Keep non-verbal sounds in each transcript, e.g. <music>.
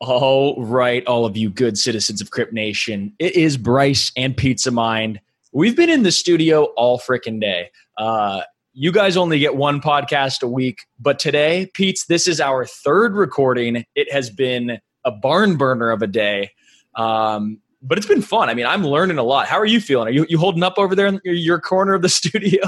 All right, all of you good citizens of Crypt Nation. It is Bryce and Pizza Mind. We've been in the studio all freaking day. Uh, you guys only get one podcast a week, but today, Pete's, this is our third recording. It has been a barn burner of a day, um, but it's been fun. I mean, I'm learning a lot. How are you feeling? Are you, you holding up over there in your corner of the <laughs> studio?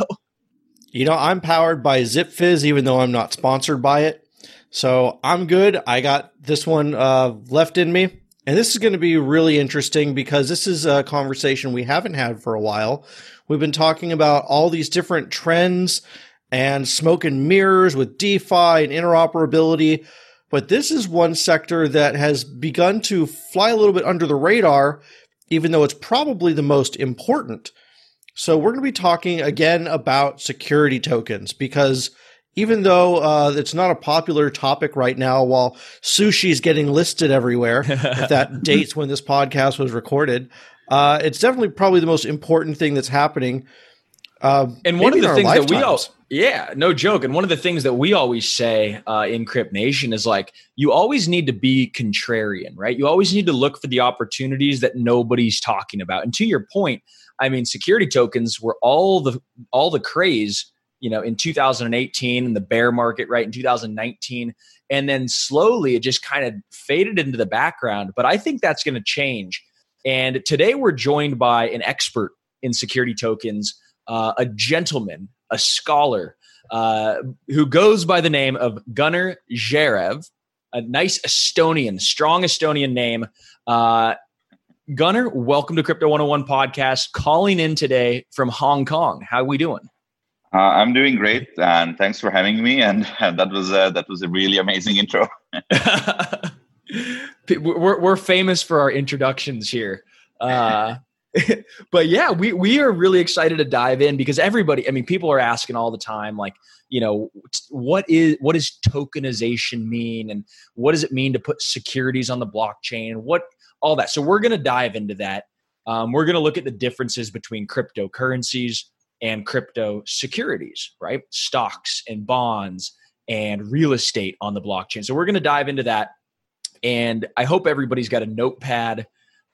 You know, I'm powered by ZipFizz, even though I'm not sponsored by it. So I'm good. I got this one uh, left in me. And this is going to be really interesting because this is a conversation we haven't had for a while. We've been talking about all these different trends and smoke and mirrors with DeFi and interoperability. But this is one sector that has begun to fly a little bit under the radar, even though it's probably the most important. So we're going to be talking again about security tokens because even though uh, it's not a popular topic right now, while sushi is getting listed everywhere, if that <laughs> dates when this podcast was recorded, uh, it's definitely probably the most important thing that's happening. Uh, and one of the things lifetimes. that we all, yeah, no joke. And one of the things that we always say uh, in Crypt Nation is like, you always need to be contrarian, right? You always need to look for the opportunities that nobody's talking about. And to your point, I mean, security tokens were all the all the craze you know in 2018 in the bear market right in 2019 and then slowly it just kind of faded into the background but i think that's going to change. And today we're joined by an expert in security tokens uh, a gentleman a scholar uh, who goes by the name of gunnar Jaerv a nice estonian strong estonian name. Uh, gunnar welcome to crypto 101 podcast calling in today from hong kong. How are we doing uh, I'm doing great, and thanks for having me. And, that was a, that was a really amazing <laughs> intro. <laughs> we're we're famous for our introductions here, uh, <laughs> but yeah, we we are really excited to dive in because everybody. I mean, people are asking all the time, like you know, what is what does tokenization mean, and what does it mean to put securities on the blockchain, what all that. So we're going to dive into that. Um, we're going to look at the differences between cryptocurrencies and crypto securities, right? Stocks and bonds and real estate on the blockchain. So we're going to dive into that. And I hope everybody's got a notepad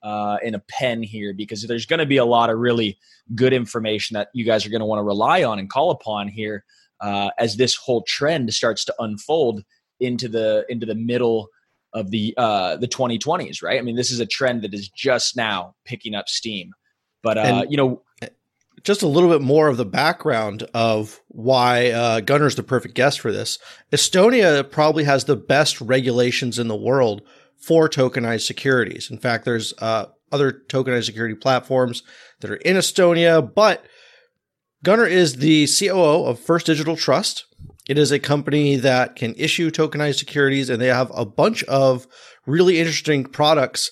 uh, and a pen here because there's going to be a lot of really good information that you guys are going to want to rely on and call upon here uh, as this whole trend starts to unfold into the into the middle of the uh, the 2020s. Right? I mean, this is a trend that is just now picking up steam. But uh, and, you know, just a little bit more of the background of why uh, Gunnar's the perfect guest for this. Estonia probably has the best regulations in the world for tokenized securities. In fact, there's uh, other tokenized security platforms that are in Estonia, but Gunnar is the COO of First Digital Trust. It is a company that can issue tokenized securities, and they have a bunch of really interesting products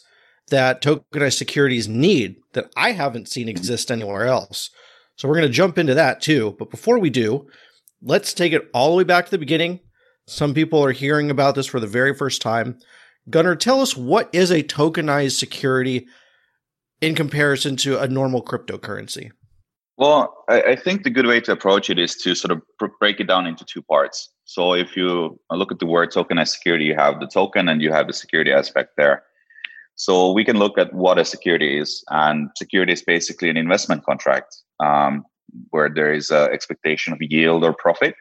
that tokenized securities need that I haven't seen mm-hmm. exist anywhere else. So we're going to jump into that too. But before we do, let's take it all the way back to the beginning. Some people are hearing about this for the very first time. Gunnar, tell us what is a tokenized security in comparison to a normal cryptocurrency? Well, I, I think the good way to approach it is to sort of break it down into two parts. So if you look at the word tokenized security, you have the token and you have the security aspect there. So we can look at what a security is, and security is basically an investment contract um, where there is an expectation of yield or profit.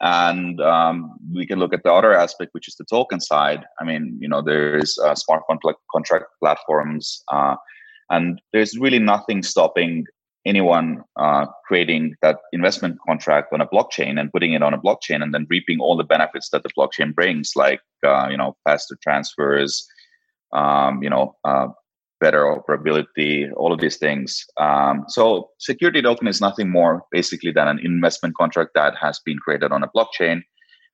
And um, we can look at the other aspect, which is the token side. I mean, you know, there's uh, smart contract platforms, uh, and there's really nothing stopping anyone uh, creating that investment contract on a blockchain and putting it on a blockchain and then reaping all the benefits that the blockchain brings, like uh, you know, faster transfers, um, you know, uh, better operability, all of these things. Um, so security token is nothing more basically than an investment contract that has been created on a blockchain.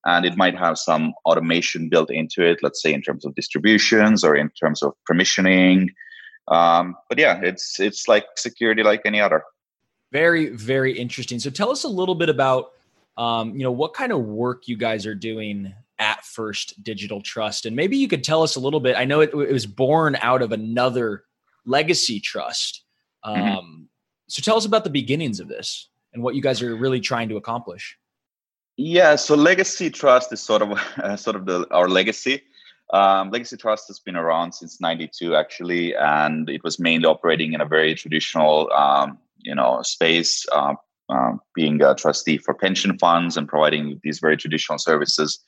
And it might have some automation built into it, let's say in terms of distributions or in terms of permissioning. Um, but yeah, it's it's like security like any other. Very, very interesting. So tell us a little bit about um, you know what kind of work you guys are doing at First Digital Trust. And maybe you could tell us a little bit. I know it, it was born out of another legacy trust. Mm-hmm. Um, mm-hmm. So tell us about the beginnings of this and what you guys are really trying to accomplish. Yeah, so legacy trust is sort of <laughs> uh, sort of the, our legacy. Um, Legacy Trust has been around since '92, actually, and it was mainly operating in a very traditional, um, you know, space, uh, uh, being a trustee for pension funds and providing these very traditional services.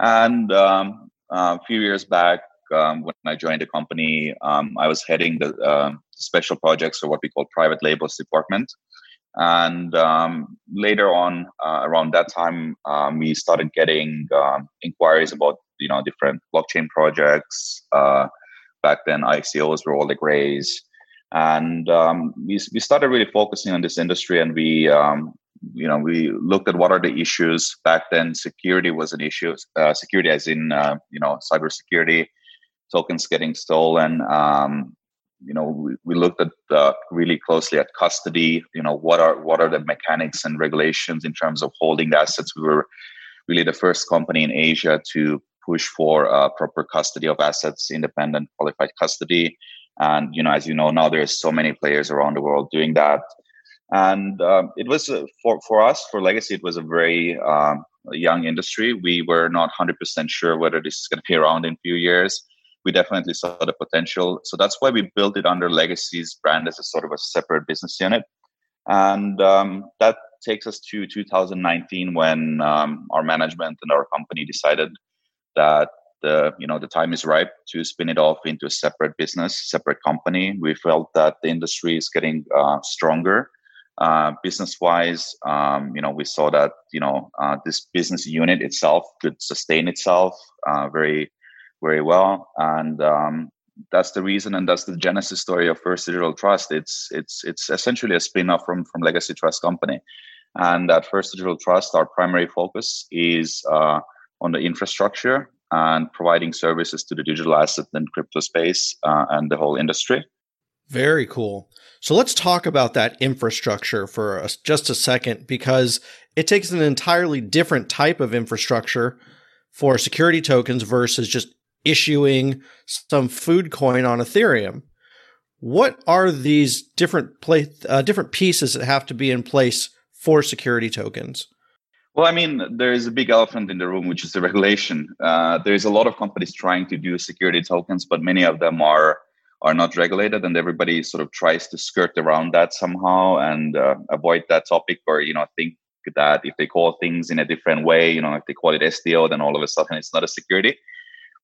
And um, a few years back, um, when I joined the company, um, I was heading the uh, special projects or what we call private labels department. And um, later on, uh, around that time, we started getting inquiries about you know different blockchain projects. Uh, back then, ICOs were all the craze, and um, we we started really focusing on this industry. And we um, you know we looked at what are the issues back then. Security was an issue. Uh, security, as in uh, you know cybersecurity, tokens getting stolen. Um, you know we, we looked at uh, really closely at custody you know what are what are the mechanics and regulations in terms of holding the assets we were really the first company in asia to push for uh, proper custody of assets independent qualified custody and you know as you know now there's so many players around the world doing that and um, it was uh, for for us for legacy it was a very um, young industry we were not 100% sure whether this is going to be around in a few years we definitely saw the potential. So that's why we built it under Legacy's brand as a sort of a separate business unit. And um, that takes us to 2019 when um, our management and our company decided that the you know the time is ripe to spin it off into a separate business, separate company. We felt that the industry is getting uh, stronger. Uh, business wise, um, you know, we saw that you know uh, this business unit itself could sustain itself uh, very very well. And um, that's the reason and that's the genesis story of first digital trust. It's it's it's essentially a spin-off from from legacy trust company. And at first digital trust our primary focus is uh, on the infrastructure and providing services to the digital asset and crypto space uh, and the whole industry. Very cool so let's talk about that infrastructure for a, just a second because it takes an entirely different type of infrastructure for security tokens versus just issuing some food coin on Ethereum. What are these different pla- uh, different pieces that have to be in place for security tokens? Well, I mean, there is a big elephant in the room, which is the regulation. Uh, there's a lot of companies trying to do security tokens, but many of them are are not regulated, and everybody sort of tries to skirt around that somehow and uh, avoid that topic, or you know, think that if they call things in a different way, you know, if they call it sdo then all of a sudden it's not a security.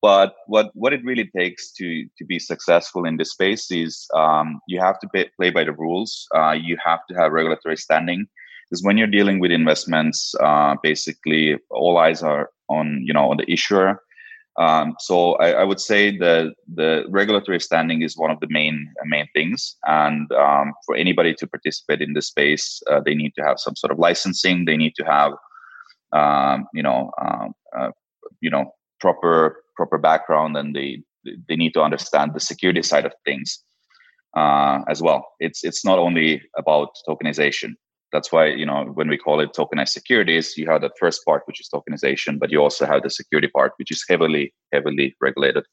But what what it really takes to to be successful in this space is um, you have to pay, play by the rules. Uh, you have to have regulatory standing because when you're dealing with investments, uh, basically all eyes are on you know on the issuer. Um, so I, I, would say the the regulatory standing is one of the main main things, and um, for anybody to participate in this space, uh, they need to have some sort of licensing. They need to have, um, you know, um, uh, you know, proper proper background and they they need to understand the security side of things uh, as well. It's it's not only about tokenization. That's why you know when we call it tokenized securities, you have that first part which is tokenization, but you also have the security part which is heavily heavily regulated.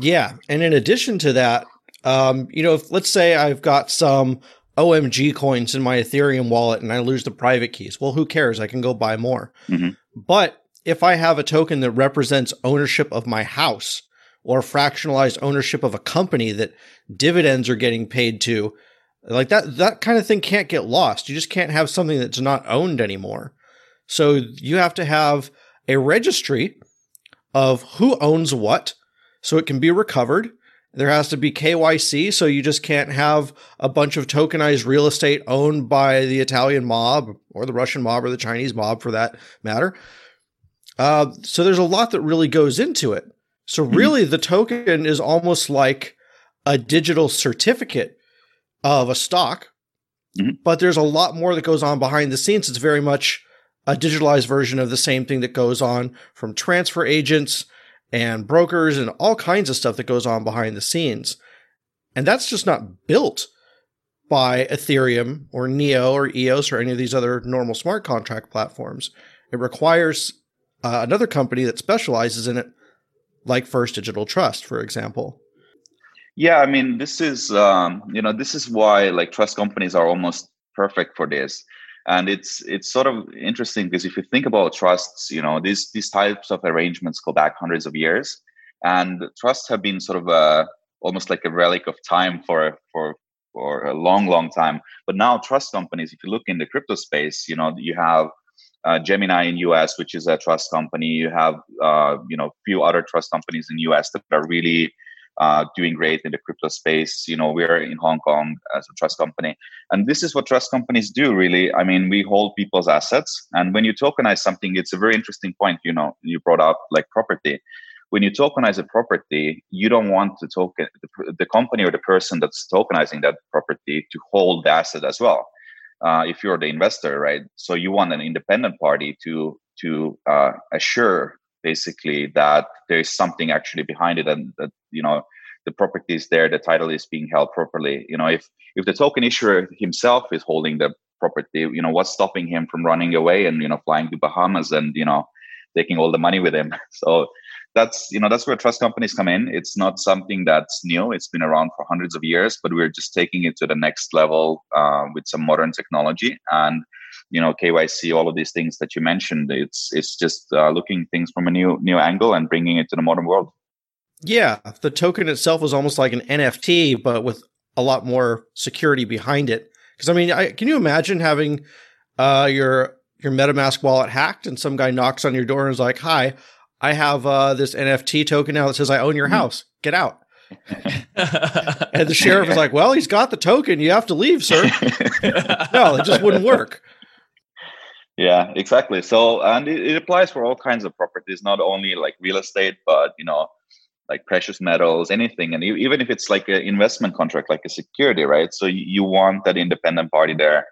Yeah, and in addition to that, um, you know, if, let's say I've got some OMG coins in my Ethereum wallet and I lose the private keys. Well, who cares? I can go buy more. Mm-hmm. But if I have a token that represents ownership of my house or fractionalized ownership of a company that dividends are getting paid to, like that, that kind of thing can't get lost. You just can't have something that's not owned anymore. So you have to have a registry of who owns what so it can be recovered. There has to be KYC, so you just can't have a bunch of tokenized real estate owned by the Italian mob or the Russian mob or the Chinese mob for that matter. Uh, so there's a lot that really goes into it. So mm-hmm. really, mm-hmm. the token is almost like a digital certificate of a stock, mm-hmm. but there's a lot more that goes on behind the scenes. It's very much a digitalized version of the same thing that goes on from transfer agents and brokers and all kinds of stuff that goes on behind the scenes. And that's just not built by Ethereum or Neo or EOS or any of these other normal smart contract platforms. It requires uh, another company that specializes in it, like First Digital Trust, for example. Yeah, I mean, this is um, you know this is why like trust companies are almost perfect for this, and it's it's sort of interesting because if you think about trusts, you know these these types of arrangements go back hundreds of years, and trusts have been sort of a almost like a relic of time for for for a long, long time. But now trust companies, if you look in the crypto space, you know you have uh, Gemini in US, which is a trust company. You have uh, you know few other trust companies in US that are really uh, doing great in the crypto space. You know, we're in Hong Kong as a trust company, and this is what trust companies do. Really, I mean, we hold people's assets, and when you tokenize something, it's a very interesting point. You know, you brought up like property. When you tokenize a property, you don't want the token, the, the company or the person that's tokenizing that property to hold the asset as well. Uh, if you're the investor, right? So you want an independent party to to uh, assure basically that there is something actually behind it and that you know the property is there the title is being held properly. You know if if the token issuer himself is holding the property you know what's stopping him from running away and you know flying to bahamas and you know taking all the money with him? <laughs> So that's you know that's where trust companies come in. It's not something that's new. It's been around for hundreds of years but we're just taking it to the next level uh, with some modern technology. And you know KYC, all of these things that you mentioned. It's it's just uh, looking things from a new new angle and bringing it to the modern world. Yeah, the token itself was almost like an NFT, but with a lot more security behind it. Because I mean, I, can you imagine having uh, your your MetaMask wallet hacked and some guy knocks on your door and is like, "Hi, I have uh, this NFT token now that says I own your mm-hmm. house. Get out." <laughs> and the sheriff is like, "Well, he's got the token. You have to leave, sir." <laughs> no, it just wouldn't work. Yeah, exactly. So, and it, it, applies for all kinds of properties, not only like real estate, but you know, like precious metals, anything. And even if it's like an investment contract, like a security, right? So you want that independent party there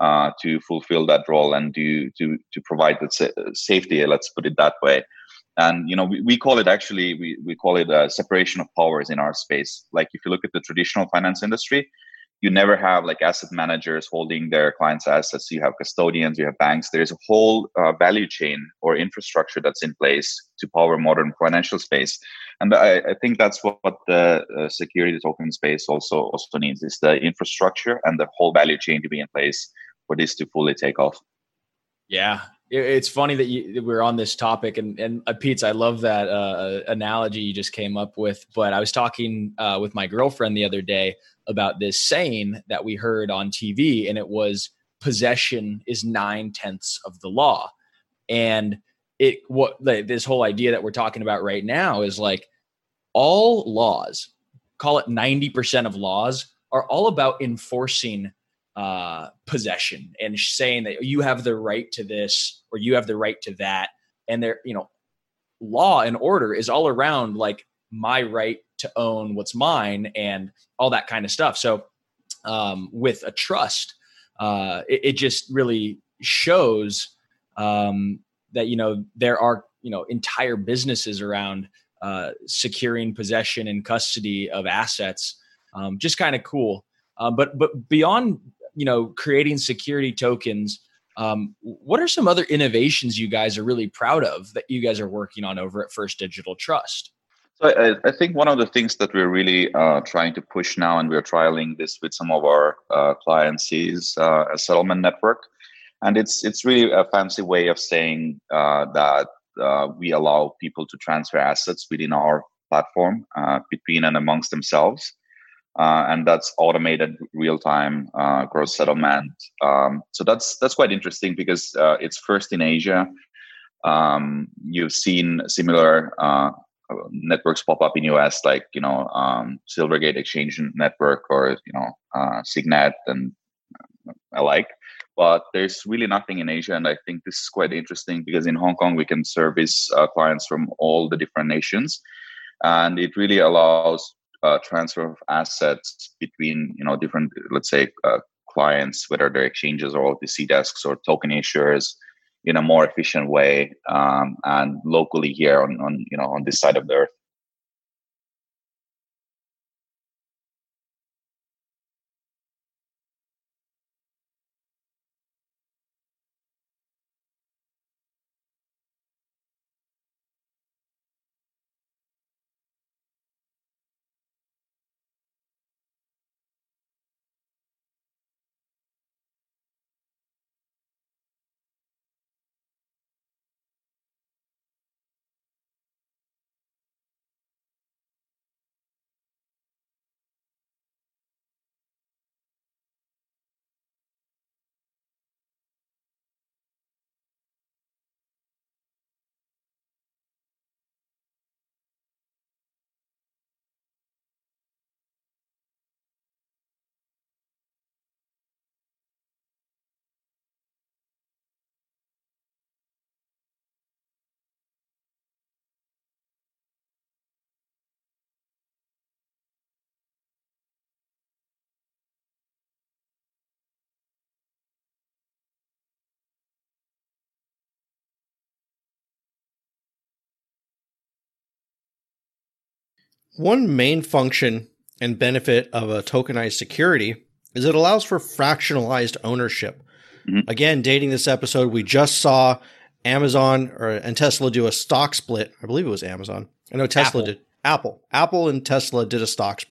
uh, to fulfill that role and to to to provide the sa- safety. Let's put it that way. And you know, we, we call it actually we we call it a separation of powers in our space. Like if you look at the traditional finance industry, you never have like asset managers holding their clients' assets. You have custodians, you have banks. There's a whole uh, value chain or infrastructure that's in place to power modern financial space. And I, I think that's what, what the uh, security token space also also needs is the infrastructure and the whole value chain to be in place for this to fully take off. Yeah, it's funny that, you, we're on this topic and and uh, Pete, I love that uh, analogy you just came up with. But I was talking uh, with my girlfriend the other day about this saying that we heard on TV, and it was possession is nine tenths of the law. And it what like, this whole idea that we're talking about right now is like all laws, call it 90% of laws, are all about enforcing uh, possession and saying that you have the right to this or you have the right to that. And there, you know, law and order is all around like my right to own what's mine and all that kind of stuff. So um, with a trust, uh, it, it, just really shows um, that you know there are you know entire businesses around uh, securing possession and custody of assets. Um, just kind of cool. Um, but but beyond you know creating security tokens. Um, what are some other innovations you guys are really proud of that you guys are working on over at First Digital Trust? So I, I, think one of the things that we're really uh, trying to push now, and we're trialing this with some of our uh, clients, is uh, a settlement network, and it's it's really a fancy way of saying uh, that uh, we allow people to transfer assets within our platform uh, between and amongst themselves, and that's automated real time gross settlement. Um, so that's that's quite interesting because it's first in Asia. Um, you've seen similar networks pop up in US like you know um, Silvergate Exchange Network or you know uh, Signet and uh, alike. But there's really nothing in Asia, and I think this is quite interesting because in Hong Kong we can service uh, clients from all the different nations, and it really allows uh, transfer of assets between you know different let's say uh, clients, whether they're exchanges or OTC desks or token issuers in a more efficient way um, and locally here on, on you know on this side of the earth One main function and benefit of a tokenized security is it allows for fractionalized ownership. Mm-hmm. Again, dating this episode, we just saw Amazon or and Tesla do a stock split. I believe it was Amazon. I know Tesla Apple. did. Apple. Apple and Tesla did a stock split.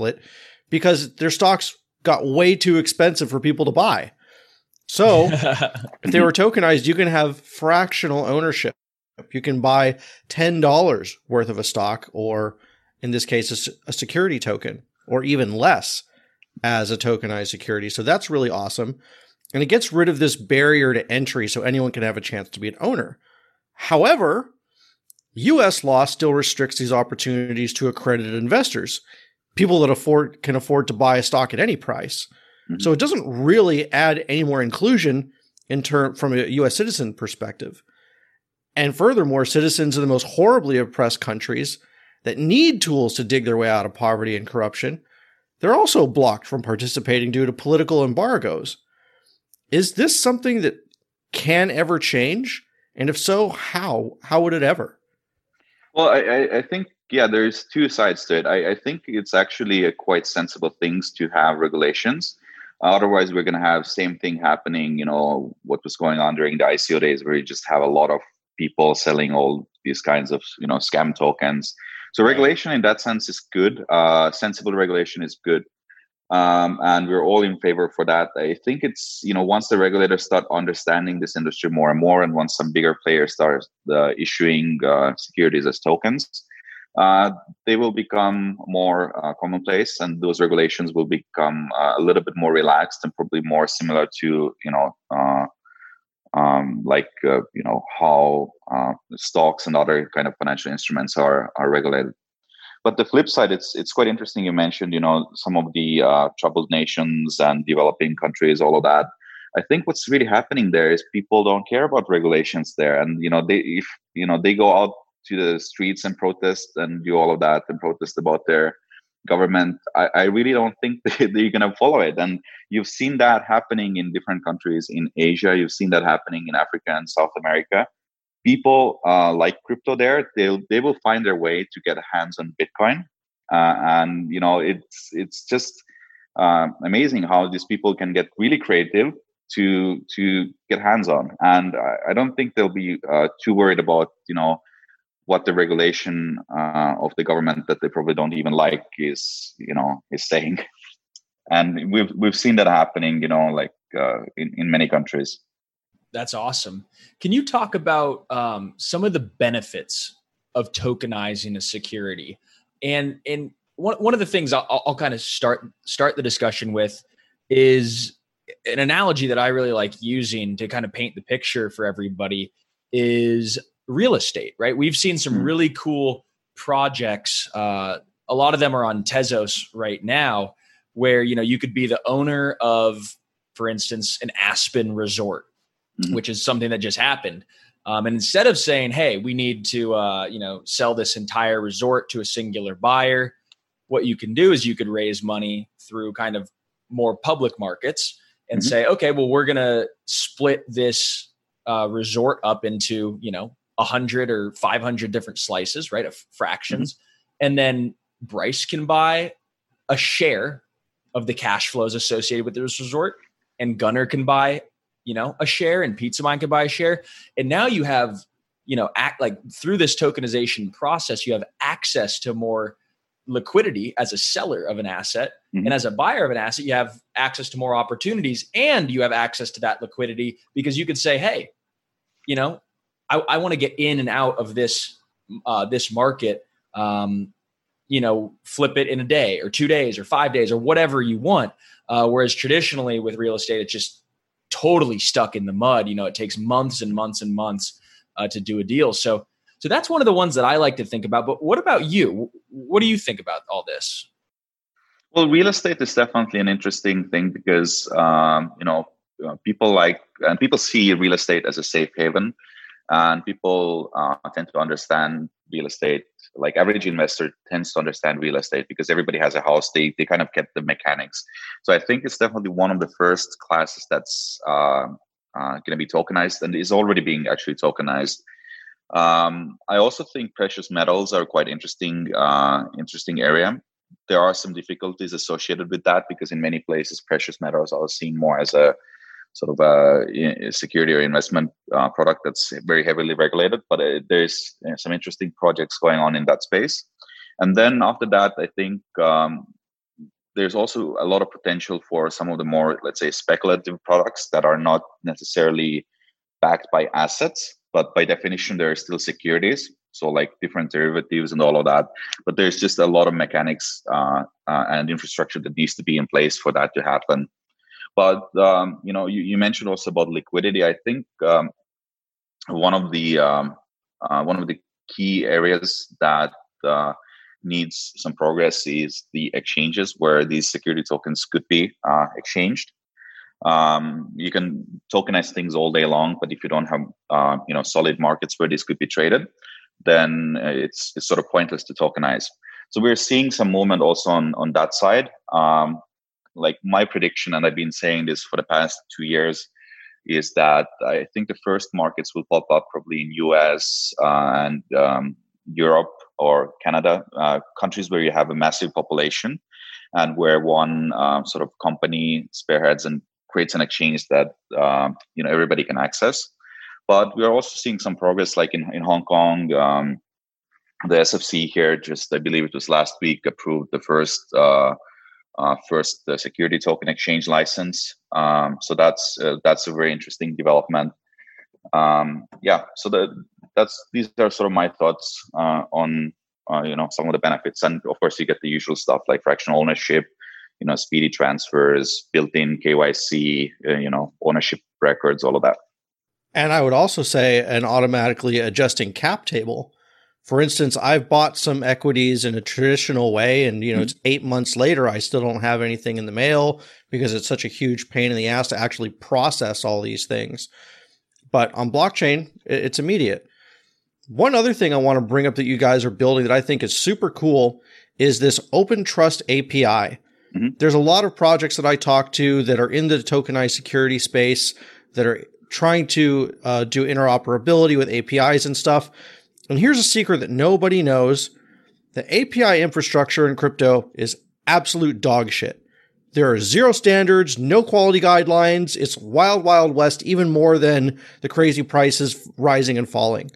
Split because their stocks got way too expensive for people to buy. So <laughs> if they were tokenized, you can have fractional ownership. You can buy $10 worth of a stock, or in this case, a security token, or even less as a tokenized security. So that's really awesome. And it gets rid of this barrier to entry so anyone can have a chance to be an owner. However, US law still restricts these opportunities to accredited investors people that afford can afford to buy a stock at any price. Mhm. So it doesn't really add any more inclusion in term from a US citizen perspective. And furthermore, citizens in the most horribly oppressed countries that need tools to dig their way out of poverty and corruption, they're also blocked from participating due to political embargoes. Is this something that can ever change? And if so, how? How would it ever? Well, I, I think yeah, there's two sides to it. I, I think it's actually a quite sensible things to have regulations. Otherwise, we're going to have same thing happening. You know what was going on during the ICO days, where you just have a lot of people selling all these kinds of you know scam tokens. So regulation in that sense is good. Uh, sensible regulation is good. Um, and we're all in favor for that. I think it's you know once the regulators start understanding this industry more and more, and once some bigger players start uh, issuing uh, securities as tokens, uh, they will become more uh, commonplace, and those regulations will become uh, a little bit more relaxed and probably more similar to you know uh, um, like uh, you know how stocks and other kind of financial instruments are are regulated. But the flip side, it's it's quite interesting. You mentioned, you know, some of the uh, troubled nations and developing countries, all of that. I think what's really happening there is people don't care about regulations there, and you know, they if you know they go out to the streets and protest and do all of that and protest about their government. I, I really don't think <laughs> they, they're going to follow it, and you've seen that happening in different countries in Asia. You've seen that happening in Africa and South America people uh, like crypto there they'll they will find their way to get hands on bitcoin uh, and you know it's it's just uh, amazing how these people can get really creative to to get hands on and i, I don't think they'll be uh, too worried about you know what the regulation uh, of the government that they probably don't even like is you know is saying <laughs> and we've we've seen that happening you know like uh, in, in many countries That's awesome. Can you talk about um, some of the benefits of tokenizing a security? And and one one of the things I'll, I'll kind of start start the discussion with is an analogy that I really like using to kind of paint the picture for everybody is real estate. Right? We've seen some Mhm. really cool projects. Uh, a lot of them are on Tezos right now, where you know you could be the owner of, for instance, an Aspen resort Mhm. which is something that just happened. Um, and instead of saying, "Hey, we need to, uh, you know, sell this entire resort to a singular buyer," what you can do is you could raise money through kind of more public markets and Mhm. say, "Okay, well, we're gonna split this uh, resort up into, you know, a hundred or five hundred different slices, right, of fractions, and then Bryce can buy a share of the cash flows associated with this resort, and Gunnar can buy you know a share and Pizza Mind can buy a share. And now you have you know act like through this tokenization process you have access to more liquidity as a seller of an asset. Mm-hmm. and as a buyer of an asset you have access to more opportunities and you have access to that liquidity because you could say hey you know i, I want to get in and out of this uh, this market um, you know flip it in a day or two days or five days or whatever you want uh, whereas traditionally with real estate it's just totally stuck in the mud you know it takes months and months and months uh, to do a deal so so that's one of the ones that I like to think about. But what about you? What do you think about all this? Well, real estate is definitely an interesting thing because um, you know uh, people like and people see real estate as a safe haven, and people uh, tend to understand real estate. Like average investor tends to understand real estate because everybody has a house. They they kind of get the mechanics. So I think it's definitely one of the first classes that's uh, uh going to be tokenized and is already being actually tokenized um, I also think precious metals are quite interesting, uh, interesting area. There are some difficulties associated with that because in many places precious metals are seen more as a sort of a security or investment uh, product that's very heavily regulated. But uh, there's know, some interesting projects going on in that space. And then after that, I think um, there's also a lot of potential for some of the more, let's say, speculative products that are not necessarily backed by assets but by definition there are still securities so like different derivatives and all of that but there's just a lot of mechanics uh, uh, and infrastructure that needs to be in place for that to happen but um, you know you, you, mentioned also about liquidity i think um, one of the um, uh, one of the key areas that uh, needs some progress is the exchanges where these security tokens could be uh, exchanged um, you can tokenize things all day long, but if you don't have uh, you know solid markets where this could be traded, then it's it's sort of pointless to tokenize. So we're seeing some movement also on on that side. Um, like my prediction, and I've been saying this for the past two years, is that I think the first markets will pop up probably in US uh, and um, Europe or Canada, uh, countries where you have a massive population and where one uh, sort of company spearheads and creates an exchange that um, you know everybody can access. But we are also seeing some progress, like in in Hong Kong. Um, the SFC here just, I believe it was last week, approved the first uh, first uh, security token exchange license. Um, so that's uh, that's a very interesting development. Um, yeah, so the, that's these are sort of my thoughts uh, on uh, you know some of the benefits, and of course you get the usual stuff like fractional ownership, you know speedy transfers built-in kyc uh, you know ownership records all of that and i would also say an automatically adjusting cap table for instance i've bought some equities in a traditional way and you know mm-hmm. it's eight months later i still don't have anything in the mail because it's such a huge pain in the ass to actually process all these things but on blockchain it's immediate one other thing i want to bring up that you guys are building that i think is super cool is this open trust api Mm-hmm. There's a lot of projects that I talk to that are in the tokenized security space that are trying to uh, do interoperability with APIs and stuff. And here's a secret that nobody knows the API infrastructure in crypto is absolute dog shit. There are zero standards, no quality guidelines. It's wild, wild west, even more than the crazy prices rising and falling.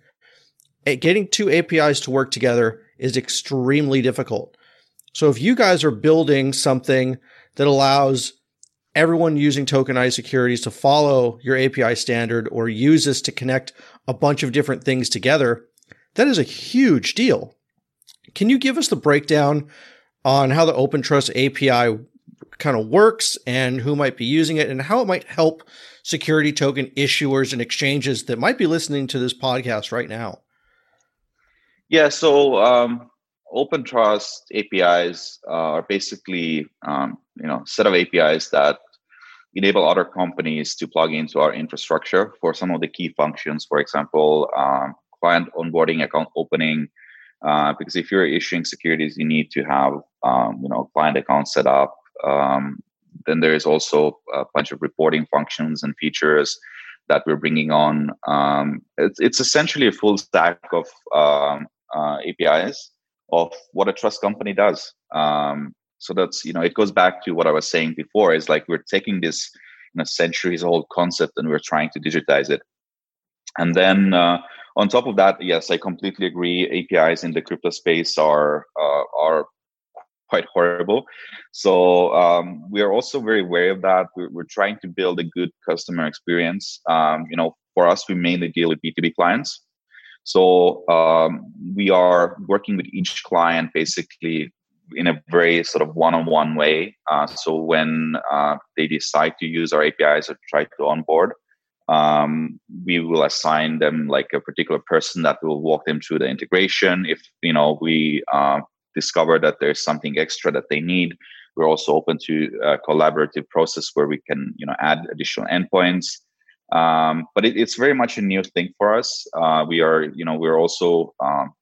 Getting two APIs to work together is extremely difficult. So if you guys are building something that allows everyone using tokenized securities to follow your API standard or use this to connect a bunch of different things together, that is a huge deal. Can you give us the breakdown on how the OpenTrust API kind of works and who might be using it and how it might help security token issuers and exchanges that might be listening to this podcast right now? Yeah, so um, OpenTrust APIs are basically um, you know set of APIs that enable other companies to plug into our infrastructure for some of the key functions. For example, um, client onboarding, account opening. Uh, because if you're issuing securities, you need to have um, you know client account set up. Um, then there is also a bunch of reporting functions and features that we're bringing on. Um, it's, it's, essentially a full stack of um, uh, APIs of what a trust company does. Um, so that's you know it goes back to what I was saying before. Is like we're taking this you know, centuries old concept and we're trying to digitize it. And then uh, on top of that, yes, I completely agree. APIs in the crypto space are uh, are quite horrible. So um, we are also very aware of that. We're, we're, trying to build a good customer experience. Um, you know, for us, we mainly deal with B2B clients. So um, we are working with each client basically in a very sort of one-on-one way. Uh, so when uh, they decide to use our APIs or try to onboard, um, we will assign them like a particular person that will walk them through the integration. If you know we uh, discover that there's something extra that they need, we're also open to a collaborative process where we can you know add additional endpoints. Um, but it, it's very much a new thing for us. Uh, we are you know we're also um,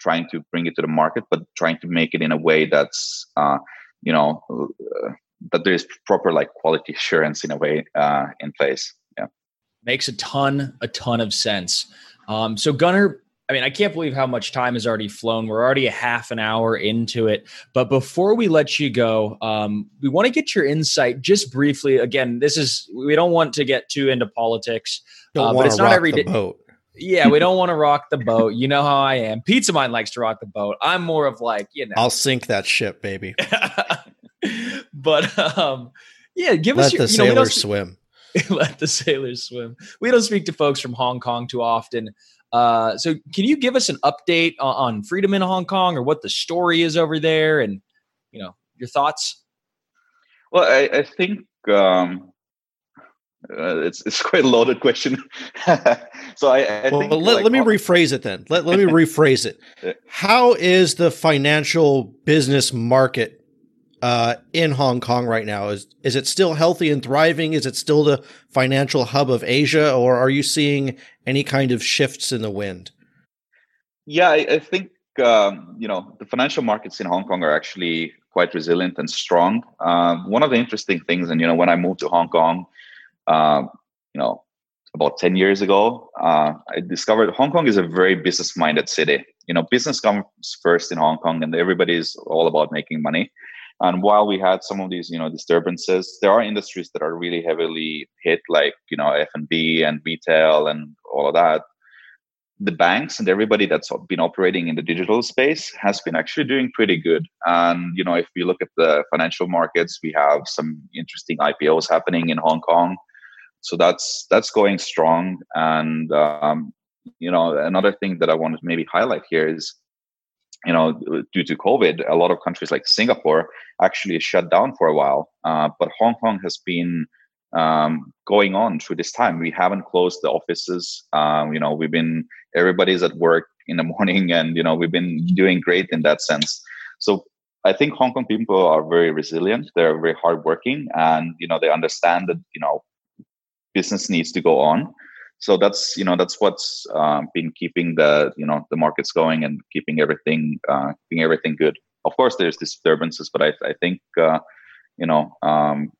trying to bring it to the market, but trying to make it in a way that's uh, you know uh, that there is proper like quality <laughs> assurance in a way uh, in place. Makes a ton, a ton of sense. Um, so Gunnar, I mean, I can't believe how much time has already flown. We're already a half an hour into it. But before we let you go, um, we want to get your insight just briefly. Again, this is we don't want to get too into politics, uh, but it's not every day. Boat. Yeah, we don't <laughs> want to rock the boat. You know how I am. Pizza Mind likes to rock the boat. I'm more of like, you know, I'll sink that ship, baby. <laughs> but um, yeah, give Let us your, the sailors swim. <laughs> let the sailors swim. We don't speak to folks from Hong Kong too often. Uh, so, can you give us an update on, on, freedom in Hong Kong or what the story is over there, and you know your thoughts? Well, I, I think um, uh, it's it's <laughs> quite a loaded question. <laughs> so I, I well, think let, like, let me rephrase it then. Let, let me rephrase it. How is the financial business market uh, in Hong Kong right now? Is is it still healthy and thriving? Is it still the financial hub of Asia, or are you seeing any kind of shifts in the wind? Yeah, I, I think um, you know the financial markets in Hong Kong are actually quite resilient and strong. Uh, one of the interesting things, and you know, when I moved to Hong Kong, uh, you know, about ten years ago, uh, I discovered Hong Kong is a very business-minded city. You know, business comes first in Hong Kong, and everybody is all about making money. And while we had some of these, you know, disturbances, there are industries that are really heavily hit, like you know, F and B and retail and all of that. The banks and everybody that's been operating in the digital space has been actually doing pretty good. And you know, if we look at the financial markets, we have some interesting IPOs happening in Hong Kong, so that's that's going strong. And um, you know, another thing that I wanted to maybe highlight here is you know, due to COVID, a lot of countries like Singapore actually shut down for a while. Uh, but Hong Kong has been um, going on through this time. We haven't closed the offices. Um, you know, we've been everybody's at work in the <laughs> morning, and you know, we've been doing great in that sense. So I think Hong Kong people are very resilient. They're very hardworking, and you know, they understand that you know, business needs to go on so that's you know that's what's um, been keeping the you know the markets going and keeping everything uh, keeping everything good. Of course, there's disturbances, but I, I think uh, you know um,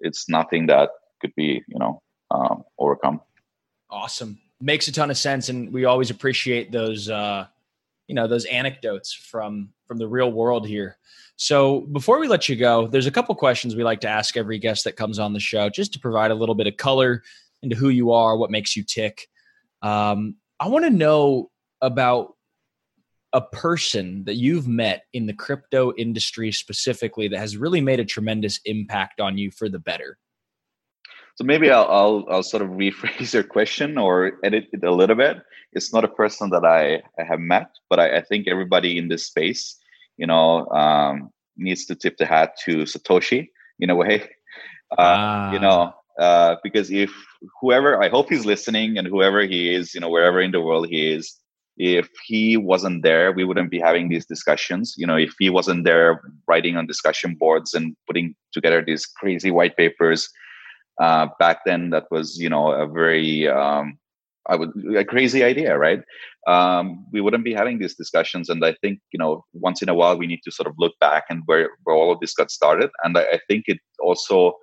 it's nothing that could be you know um, overcome. Awesome, makes a ton of sense, and we always appreciate those uh, you know those anecdotes from from the real world here. So before we let you go, there's a couple questions we like to ask every guest that comes on the show, just to provide a little bit of color into who you are, what makes you tick. Um, I want to know about a person that you've met in the crypto industry specifically that has really made a tremendous impact on you for the better. So maybe I'll, I'll, I'll sort of rephrase your question or edit it a little bit. It's not a person that I, I have met, but I, I think everybody in this space, you know, um, needs to tip the hat to Satoshi in a way. <laughs> Uh, ah. You know, uh, because if whoever I hope he's listening and whoever he is, you know, wherever in the world he is, if he wasn't there, we wouldn't be having these discussions. You know, if he wasn't there writing on discussion boards and putting together these crazy white papers uh, back then, that was you know a very um, I would a crazy idea, right? Um, we wouldn't be having these discussions. And I think you know once in a while we need to sort of look back and where where all of this got started. And I, I think it also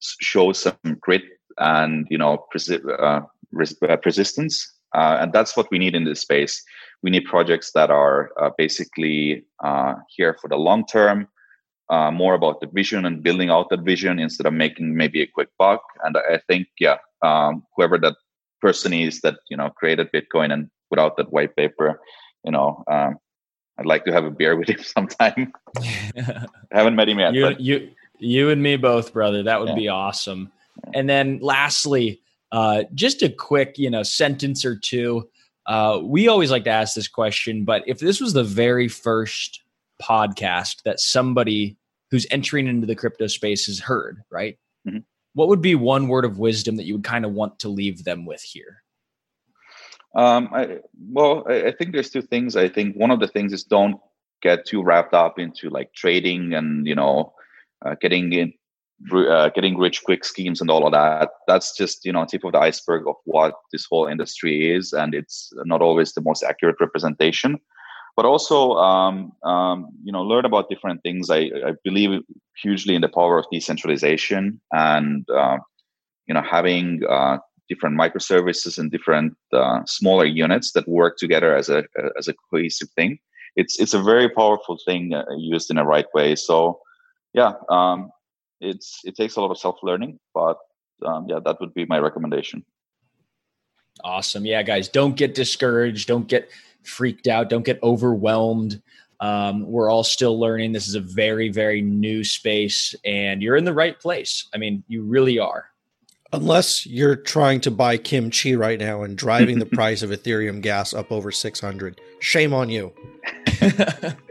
shows some grit and you know persi- uh, res- uh, persistence uh, and that's what we need in this space we need projects that are uh, basically uh, here for the long term uh, more about the vision and building out that vision instead of making maybe a quick buck and i think yeah um, whoever that person is that you know created bitcoin and put out that white paper you know um, I'd like to have a beer with him <laughs> sometime. <laughs> I haven't met him yet. You, but you, you and me both, brother. That would Yeah. be awesome. And then lastly, uh, just a quick, you know, sentence or two. Uh, we always like to ask this question, but if this was the very first podcast that somebody who's entering into the crypto space has heard, right? Mhm. What would be one word of wisdom that you would kind of want to leave them with here? Um, I, well, I, I think there's two things. I think one of the things is don't get too wrapped up into like trading and you know uh, getting in, uh, getting rich quick schemes and all of that. That's just you know tip of the iceberg of what this whole industry is, and it's not always the most accurate representation. But also, um, um, you know, learn about different things. I, I believe hugely in the power of decentralization and uh, you know having uh, different microservices and different uh, smaller units that work together as a as a cohesive thing. It's it's a very powerful thing uh, used in the right way. So yeah, um, it's it takes a lot of self learning, but um, yeah, that would be my recommendation. Awesome. Yeah, guys, don't get discouraged. Don't get freaked out. Don't get overwhelmed. Um, we're all still learning. This is a very, very new space, and you're in the right place. I mean, you really are. Unless you're trying to buy kimchi right now and driving the <laughs> price of Ethereum gas up over 600. Shame on you. <laughs>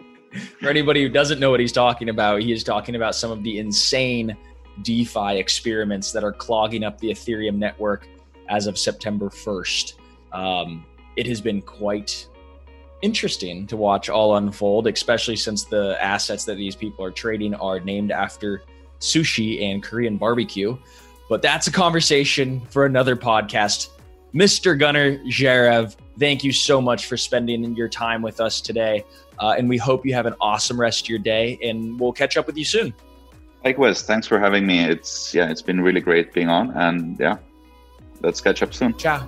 For anybody who doesn't know what he's talking about, he is talking about some of the insane DeFi experiments that are clogging up the Ethereum network as of September 1st. Um, it has been quite interesting to watch all unfold, especially since the assets that these people are trading are named after sushi and Korean barbecue. But that's a conversation for another podcast. Mr. Gunnar Jaerv, thank you so much for spending your time with us today. Uh, and we hope you have an awesome rest of your day, and we'll catch up with you soon. Likewise, thanks for having me. It's yeah, it's been really great being on, and yeah, let's catch up soon. Ciao.